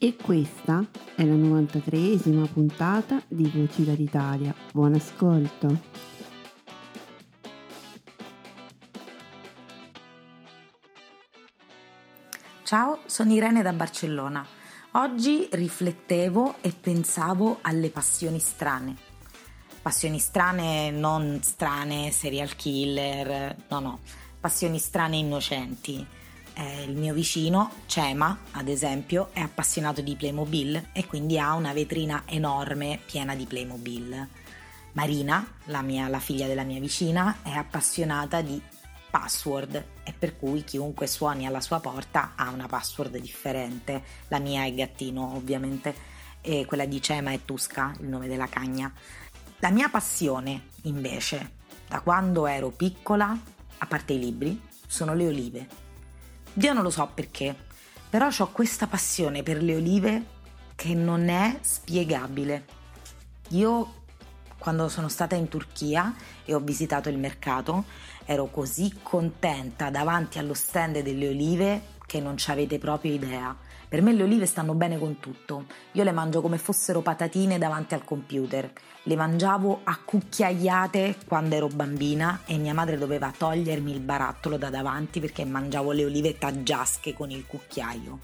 E questa è la 93esima puntata di Voci dall'Italia. Buon ascolto! Ciao, sono Irene da Barcellona. Oggi riflettevo e pensavo alle passioni strane. Passioni strane non strane, serial killer, no no, passioni strane innocenti eh, il mio vicino, Cema, ad esempio, è appassionato di Playmobil e quindi ha una vetrina enorme piena di Playmobil. Marina, la, mia, la figlia della mia vicina, è appassionata di password e per cui chiunque suoni alla sua porta ha una password differente. La mia è gattino, ovviamente, e quella di Cema è Tusca, il nome della cagna. La mia passione, invece, da quando ero piccola, a parte i libri, sono le olive io non lo so perché, però ho questa passione per le olive che non è spiegabile. Io quando sono stata in Turchia e ho visitato il mercato ero così contenta davanti allo stand delle olive che non ci avete proprio idea. Per me le olive stanno bene con tutto. Io le mangio come fossero patatine davanti al computer. Le mangiavo a cucchiaiate quando ero bambina e mia madre doveva togliermi il barattolo da davanti perché mangiavo le olive taggiasche con il cucchiaio.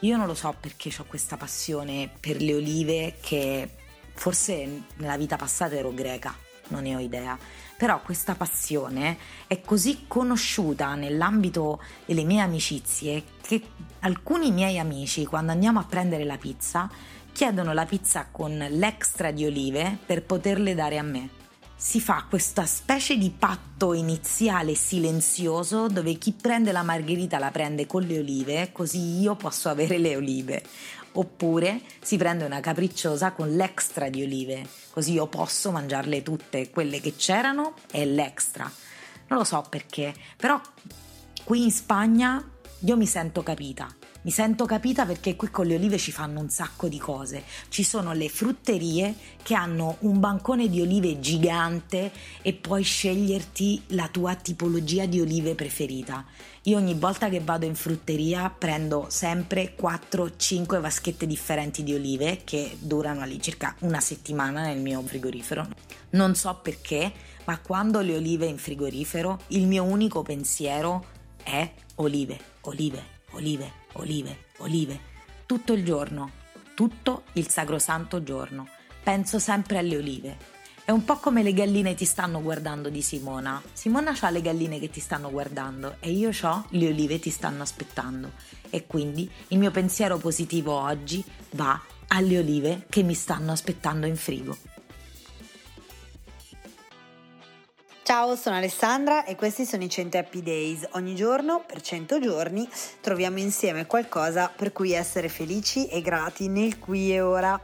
Io non lo so perché ho questa passione per le olive che forse nella vita passata ero greca, non ne ho idea però questa passione è così conosciuta nell'ambito delle mie amicizie che alcuni miei amici quando andiamo a prendere la pizza chiedono la pizza con l'extra di olive per poterle dare a me. Si fa questa specie di patto iniziale silenzioso dove chi prende la margherita la prende con le olive, così io posso avere le olive oppure si prende una capricciosa con l'extra di olive, così io posso mangiarle tutte, quelle che c'erano e l'extra. Non lo so perché, però qui in Spagna io mi sento capita. Mi sento capita perché qui con le olive ci fanno un sacco di cose. Ci sono le frutterie che hanno un bancone di olive gigante e puoi sceglierti la tua tipologia di olive preferita. Io ogni volta che vado in frutteria prendo sempre 4-5 vaschette differenti di olive che durano all'incirca una settimana nel mio frigorifero. Non so perché, ma quando le olive in frigorifero il mio unico pensiero è olive, olive, olive, olive, olive. Tutto il giorno, tutto il sacrosanto giorno. Penso sempre alle olive è un po' come le galline ti stanno guardando di Simona. Simona ha le galline che ti stanno guardando e io ho le olive ti stanno aspettando. E quindi il mio pensiero positivo oggi va alle olive che mi stanno aspettando in frigo. Ciao, sono Alessandra e questi sono i 100 Happy Days. Ogni giorno, per 100 giorni, troviamo insieme qualcosa per cui essere felici e grati nel qui e ora.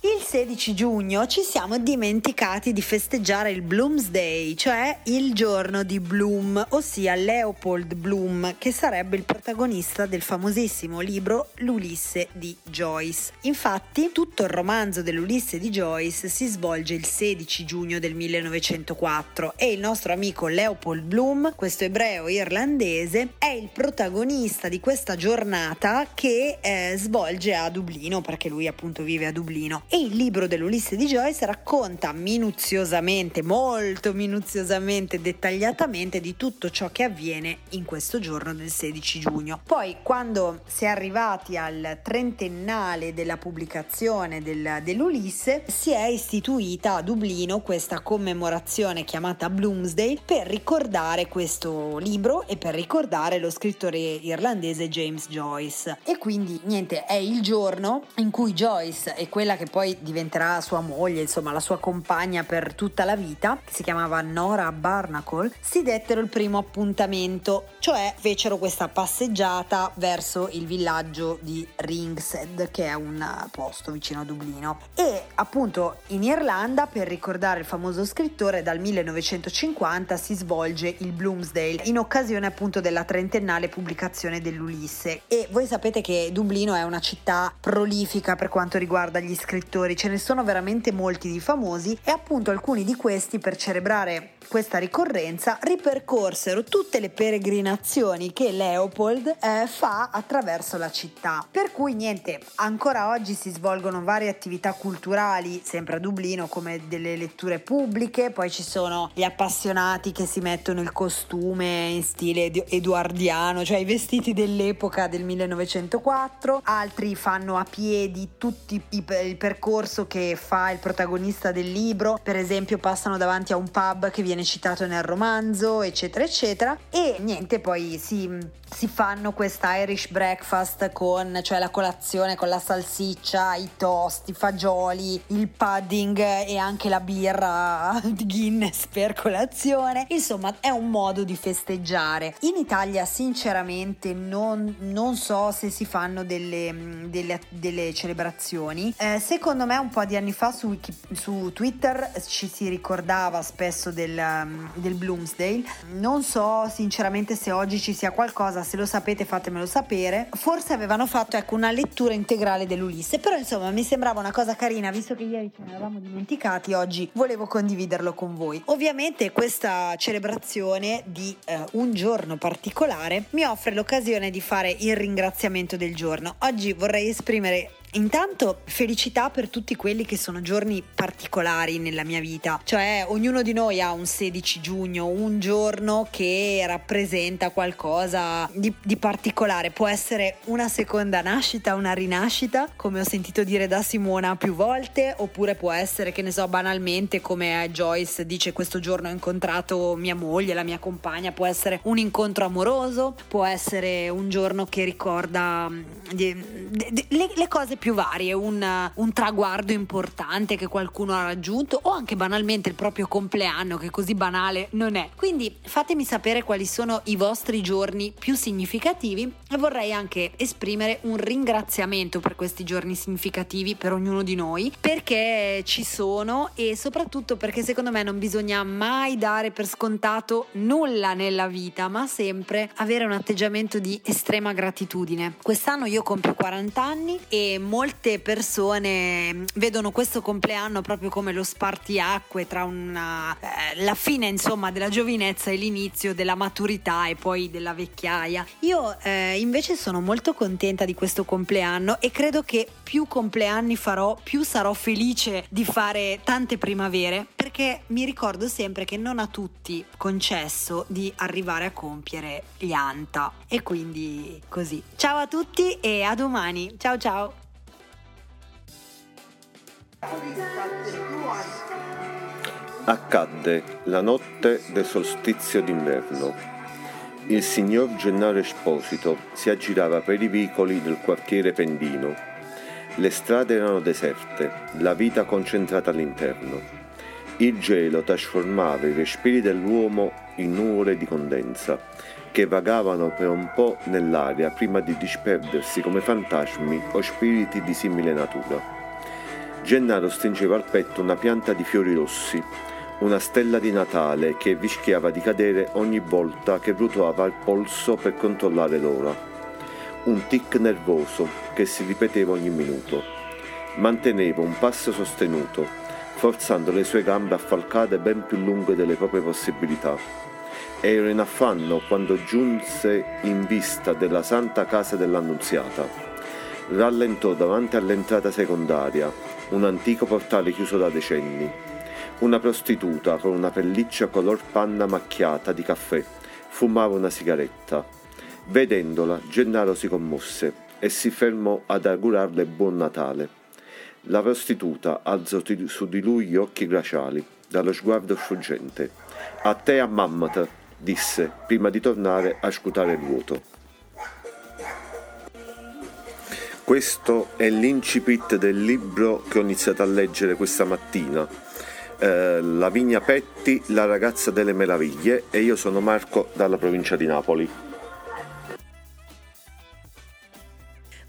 Il 16 giugno ci siamo dimenticati di festeggiare il Bloomsday, cioè il giorno di Bloom, ossia Leopold Bloom, che sarebbe il protagonista del famosissimo libro L'Ulisse di Joyce. Infatti, tutto il romanzo dell'Ulisse di Joyce si svolge il 16 giugno del 1904 e il nostro amico Leopold Bloom, questo ebreo irlandese, è il protagonista di questa giornata che eh, svolge a Dublino, perché lui appunto vive a Dublino e il libro dell'Ulisse di Joyce racconta minuziosamente, molto minuziosamente, dettagliatamente di tutto ciò che avviene in questo giorno del 16 giugno. Poi quando si è arrivati al trentennale della pubblicazione del, dell'Ulisse si è istituita a Dublino questa commemorazione chiamata Bloomsday per ricordare questo libro e per ricordare lo scrittore irlandese James Joyce. E quindi niente, è il giorno in cui Joyce e quella che poi poi diventerà sua moglie, insomma la sua compagna per tutta la vita, che si chiamava Nora Barnacle, si dettero il primo appuntamento, cioè fecero questa passeggiata verso il villaggio di Ringsed, che è un posto vicino a Dublino. E appunto in Irlanda, per ricordare il famoso scrittore, dal 1950 si svolge il Bloomsdale, in occasione appunto della trentennale pubblicazione dell'Ulisse. E voi sapete che Dublino è una città prolifica per quanto riguarda gli scrittori scrittori, ce ne sono veramente molti di famosi e appunto alcuni di questi per celebrare questa ricorrenza ripercorsero tutte le peregrinazioni che Leopold eh, fa attraverso la città. Per cui niente, ancora oggi si svolgono varie attività culturali, sempre a Dublino, come delle letture pubbliche, poi ci sono gli appassionati che si mettono il costume in stile eduardiano, cioè i vestiti dell'epoca del 1904, altri fanno a piedi tutto il percorso che fa il protagonista del libro, per esempio passano davanti a un pub che viene citato nel romanzo, eccetera, eccetera. E niente, poi si, si fanno questa Irish breakfast con, cioè la colazione con la salsiccia, i toast, i fagioli, il pudding e anche la birra di Guinness per colazione. Insomma, è un modo di festeggiare. In Italia, sinceramente, non, non so se si fanno delle, delle, delle celebrazioni. Eh, secondo me, un po' di anni fa su, su Twitter ci si ricordava spesso del, Um, del Bloomsdale. Non so sinceramente se oggi ci sia qualcosa, se lo sapete fatemelo sapere. Forse avevano fatto ecco, una lettura integrale dell'Ulisse, però insomma mi sembrava una cosa carina, visto che ieri ce ne eravamo dimenticati, oggi volevo condividerlo con voi. Ovviamente questa celebrazione di eh, un giorno particolare mi offre l'occasione di fare il ringraziamento del giorno. Oggi vorrei esprimere Intanto felicità per tutti quelli che sono giorni particolari nella mia vita, cioè ognuno di noi ha un 16 giugno, un giorno che rappresenta qualcosa di, di, particolare, può essere una seconda nascita, una rinascita, come ho sentito dire da Simona più volte, oppure può essere che ne so banalmente come Joyce dice questo giorno ho incontrato mia moglie, la mia compagna, può essere un incontro amoroso, può essere un giorno che ricorda mm, le, le cose più varie, un, un, traguardo importante che qualcuno ha raggiunto o anche banalmente il proprio compleanno che così banale non è. Quindi fatemi sapere quali sono i vostri giorni più significativi e vorrei anche esprimere un ringraziamento per questi giorni significativi per ognuno di noi perché ci sono e soprattutto perché secondo me non bisogna mai dare per scontato nulla nella vita ma sempre avere un atteggiamento di estrema gratitudine. Quest'anno io compio 40 anni e molte persone mm, vedono questo compleanno proprio come lo spartiacque tra una, eh, la fine insomma della giovinezza e l'inizio della maturità e poi della vecchiaia. Io eh, invece sono molto contenta di questo compleanno e credo che più compleanni farò, più sarò felice di fare tante primavere perché mi ricordo sempre che non a tutti concesso di arrivare a compiere gli anta e quindi così. Ciao a tutti e a domani. Ciao ciao. Accadde la notte del solstizio d'inverno. Il signor Gennaro Esposito si aggirava per i vicoli del quartiere Pendino. Le strade erano deserte, la vita concentrata all'interno. Il gelo trasformava i respiri dell'uomo in nuvole di condensa che vagavano per un po' nell'aria prima di disperdersi come fantasmi o spiriti di simile natura. Gennaro stringeva al petto una pianta di fiori rossi, una stella di Natale che rischiava di cadere ogni volta che ruotava il polso per controllare l'ora. Un tic nervoso che si ripeteva ogni minuto. Manteneva un passo sostenuto, forzando le sue gambe a falcate ben più lunghe delle proprie possibilità. Ero in affanno quando giunse in vista della santa casa dell'Annunziata. Rallentò davanti all'entrata secondaria, un antico portale chiuso da decenni. Una prostituta con una pelliccia color panna macchiata di caffè fumava una sigaretta. Vedendola, Gennaro si commosse e si fermò ad augurarle buon Natale. La prostituta alzò su di lui gli occhi glaciali, dallo sguardo sfuggente. A te a mammata, disse, prima di tornare a scrutare il vuoto. Questo è l'incipit del libro che ho iniziato a leggere questa mattina. Eh, Lavinia Petti, La ragazza delle meraviglie e io sono Marco dalla provincia di Napoli.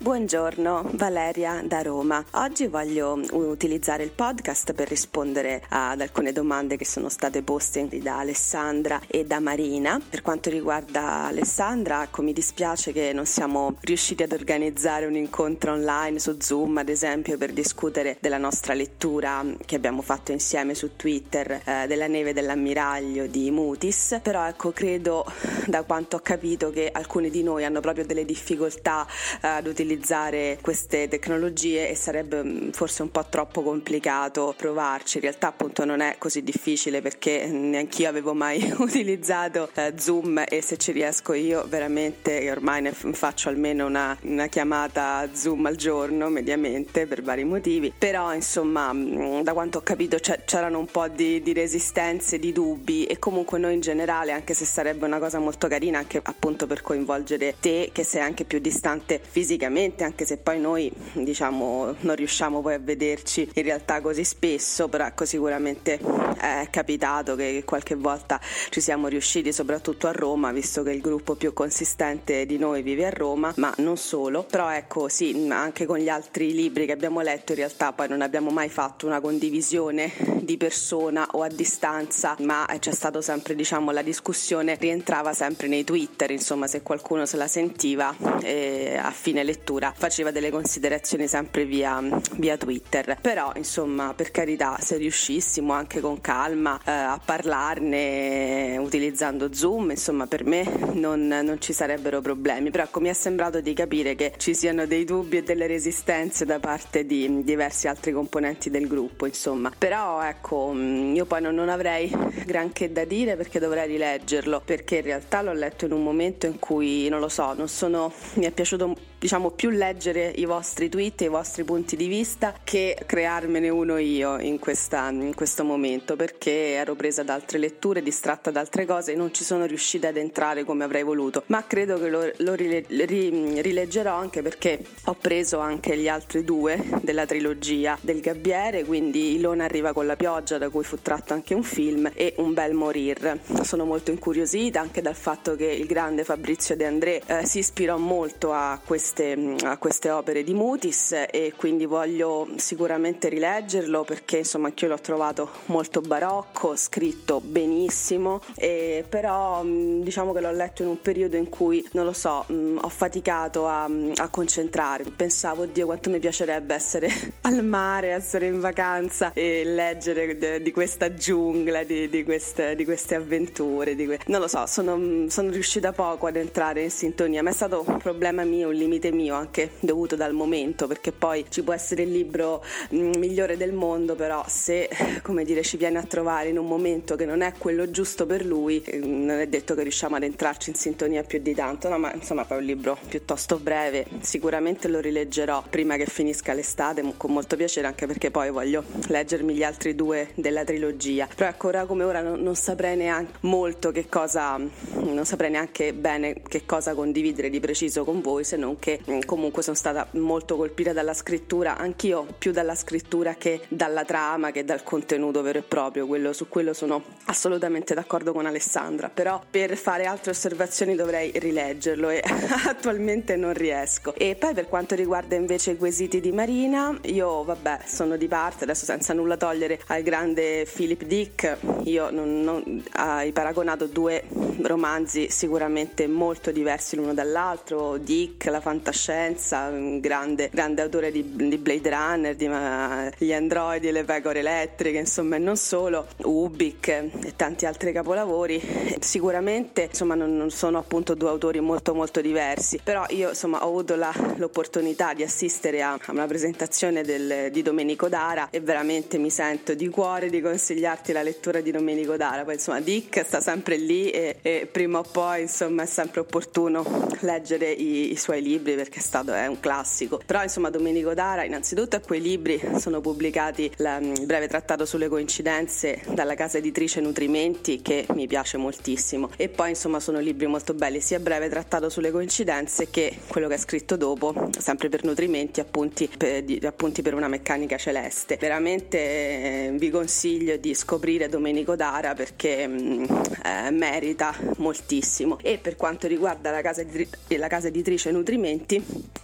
Buongiorno, Valeria da Roma. Oggi voglio utilizzare il podcast per rispondere ad alcune domande che sono state poste da Alessandra e da Marina. Per quanto riguarda Alessandra, ecco, mi dispiace che non siamo riusciti ad organizzare un incontro online su Zoom, ad esempio, per discutere della nostra lettura che abbiamo fatto insieme su Twitter eh, della neve dell'ammiraglio di Mutis. Però ecco, credo da quanto ho capito che alcuni di noi hanno proprio delle difficoltà eh, ad utilizzare utilizzare queste tecnologie e sarebbe mm, forse un po' troppo complicato provarci. In realtà appunto non è così difficile perché neanch'io avevo mai utilizzato eh, Zoom e se ci riesco io veramente ormai ne faccio almeno una, una chiamata Zoom al giorno mediamente per vari motivi. Però insomma mm, da quanto ho capito c'erano un po' di, di resistenze, di dubbi e comunque noi in generale anche se sarebbe una cosa molto carina anche appunto per coinvolgere te che sei anche più distante fisicamente ovviamente, anche se poi noi diciamo non riusciamo poi a vederci in realtà così spesso, però ecco sicuramente è capitato che qualche volta ci siamo riusciti, soprattutto a Roma, visto che il gruppo più consistente di noi vive a Roma, ma non solo, però ecco sì, anche con gli altri libri che abbiamo letto in realtà poi non abbiamo mai fatto una condivisione di persona o a distanza, ma c'è stato sempre diciamo la discussione rientrava sempre nei Twitter, insomma se qualcuno se la sentiva eh, a fine lettura lettura faceva delle considerazioni sempre via, via Twitter. Però, insomma, per carità, se riuscissimo anche con calma eh, a parlarne utilizzando Zoom, insomma, per me non, non ci sarebbero problemi. Però ecco, mi è sembrato di capire che ci siano dei dubbi e delle resistenze da parte di diversi altri componenti del gruppo, insomma. Però ecco, mm, io poi non, non avrei granché da dire perché dovrei rileggerlo, perché in realtà l'ho letto in un momento in cui, non lo so, non sono, mi è piaciuto diciamo più leggere i vostri tweet e i vostri punti di vista che crearmene uno io in, questa, in questo momento perché ero presa da altre letture, distratta da altre cose e non ci sono riuscita ad entrare come avrei voluto, ma credo che lo, lo rile, ri, rileggerò anche perché ho preso anche gli altri due della trilogia del Gabbiere, quindi Ilona arriva con la pioggia da cui fu tratto anche un film e Un bel morir. Sono molto incuriosita anche dal fatto che il grande Fabrizio De André eh, si ispirò molto a questo queste, a queste opere di Mutis e quindi voglio sicuramente rileggerlo perché insomma anch'io l'ho trovato molto barocco, scritto benissimo, e però diciamo che l'ho letto in un periodo in cui non lo so, ho faticato a, a concentrarmi, pensavo oddio quanto mi piacerebbe essere al mare, essere in vacanza e leggere di questa giungla, di, di, queste, di queste, avventure, di que... non lo so, sono, sono riuscita poco ad entrare in sintonia, ma è stato un problema mio, un limite limite mio anche dovuto dal momento perché poi ci può essere il libro mm, migliore del mondo però se come dire ci viene a trovare in un momento che non è quello giusto per lui eh, non è detto che riusciamo ad entrarci in sintonia più di tanto no ma insomma poi è un libro piuttosto breve sicuramente lo rileggerò prima che finisca l'estate con molto piacere anche perché poi voglio leggermi gli altri due della trilogia. Però ecco ora come ora non, non saprei neanche molto che cosa non saprei neanche bene che cosa condividere di preciso con voi se non che perché mm, comunque sono stata molto colpita dalla scrittura, anch'io più dalla scrittura che dalla trama, che dal contenuto vero e proprio, quello, su quello sono assolutamente d'accordo con Alessandra, però per fare altre osservazioni dovrei rileggerlo e attualmente non riesco. E poi per quanto riguarda invece i quesiti di Marina, io vabbè sono di parte, adesso senza nulla togliere al grande Philip Dick, io non, non, hai paragonato due romanzi sicuramente molto diversi l'uno dall'altro, Dick, la fantascienza, un grande, grande autore di, di Blade Runner, di uh, gli androidi le pecore elettriche, insomma e non solo, Ubik e tanti altri capolavori, sicuramente insomma non, non, sono appunto due autori molto molto diversi, però io insomma ho avuto la, l'opportunità di assistere a, a una presentazione del, di Domenico Dara e veramente mi sento di cuore di consigliarti la lettura di Domenico Dara, poi insomma Dick sta sempre lì e, e prima o poi insomma è sempre opportuno leggere i, i suoi libri perché è stato è un classico, però insomma Domenico Dara innanzitutto a quei libri sono pubblicati il breve trattato sulle coincidenze dalla casa editrice Nutrimenti che mi piace moltissimo. E poi insomma sono libri molto belli sia breve trattato sulle coincidenze che quello che è scritto dopo sempre per Nutrimenti appunti per, di, appunti per una meccanica celeste. Veramente eh, vi consiglio di scoprire Domenico Dara perché mh, mm, eh, merita moltissimo. E per quanto riguarda la casa, editri- la casa editrice Nutrimenti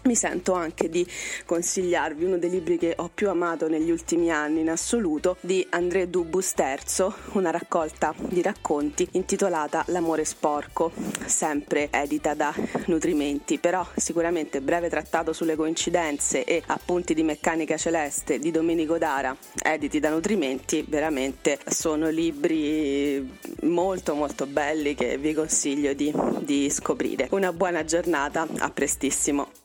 mi sento anche di consigliarvi uno dei libri che ho più amato negli ultimi anni in assoluto di André Dubus III, una raccolta di racconti intitolata L'amore sporco, sempre edita da Nutrimenti, però sicuramente breve trattato sulle coincidenze e appunti di meccanica celeste di Domenico Dara, editi da Nutrimenti, veramente sono libri molto molto belli che vi consiglio di, di scoprire. Una buona giornata, a prestissimo. prossima.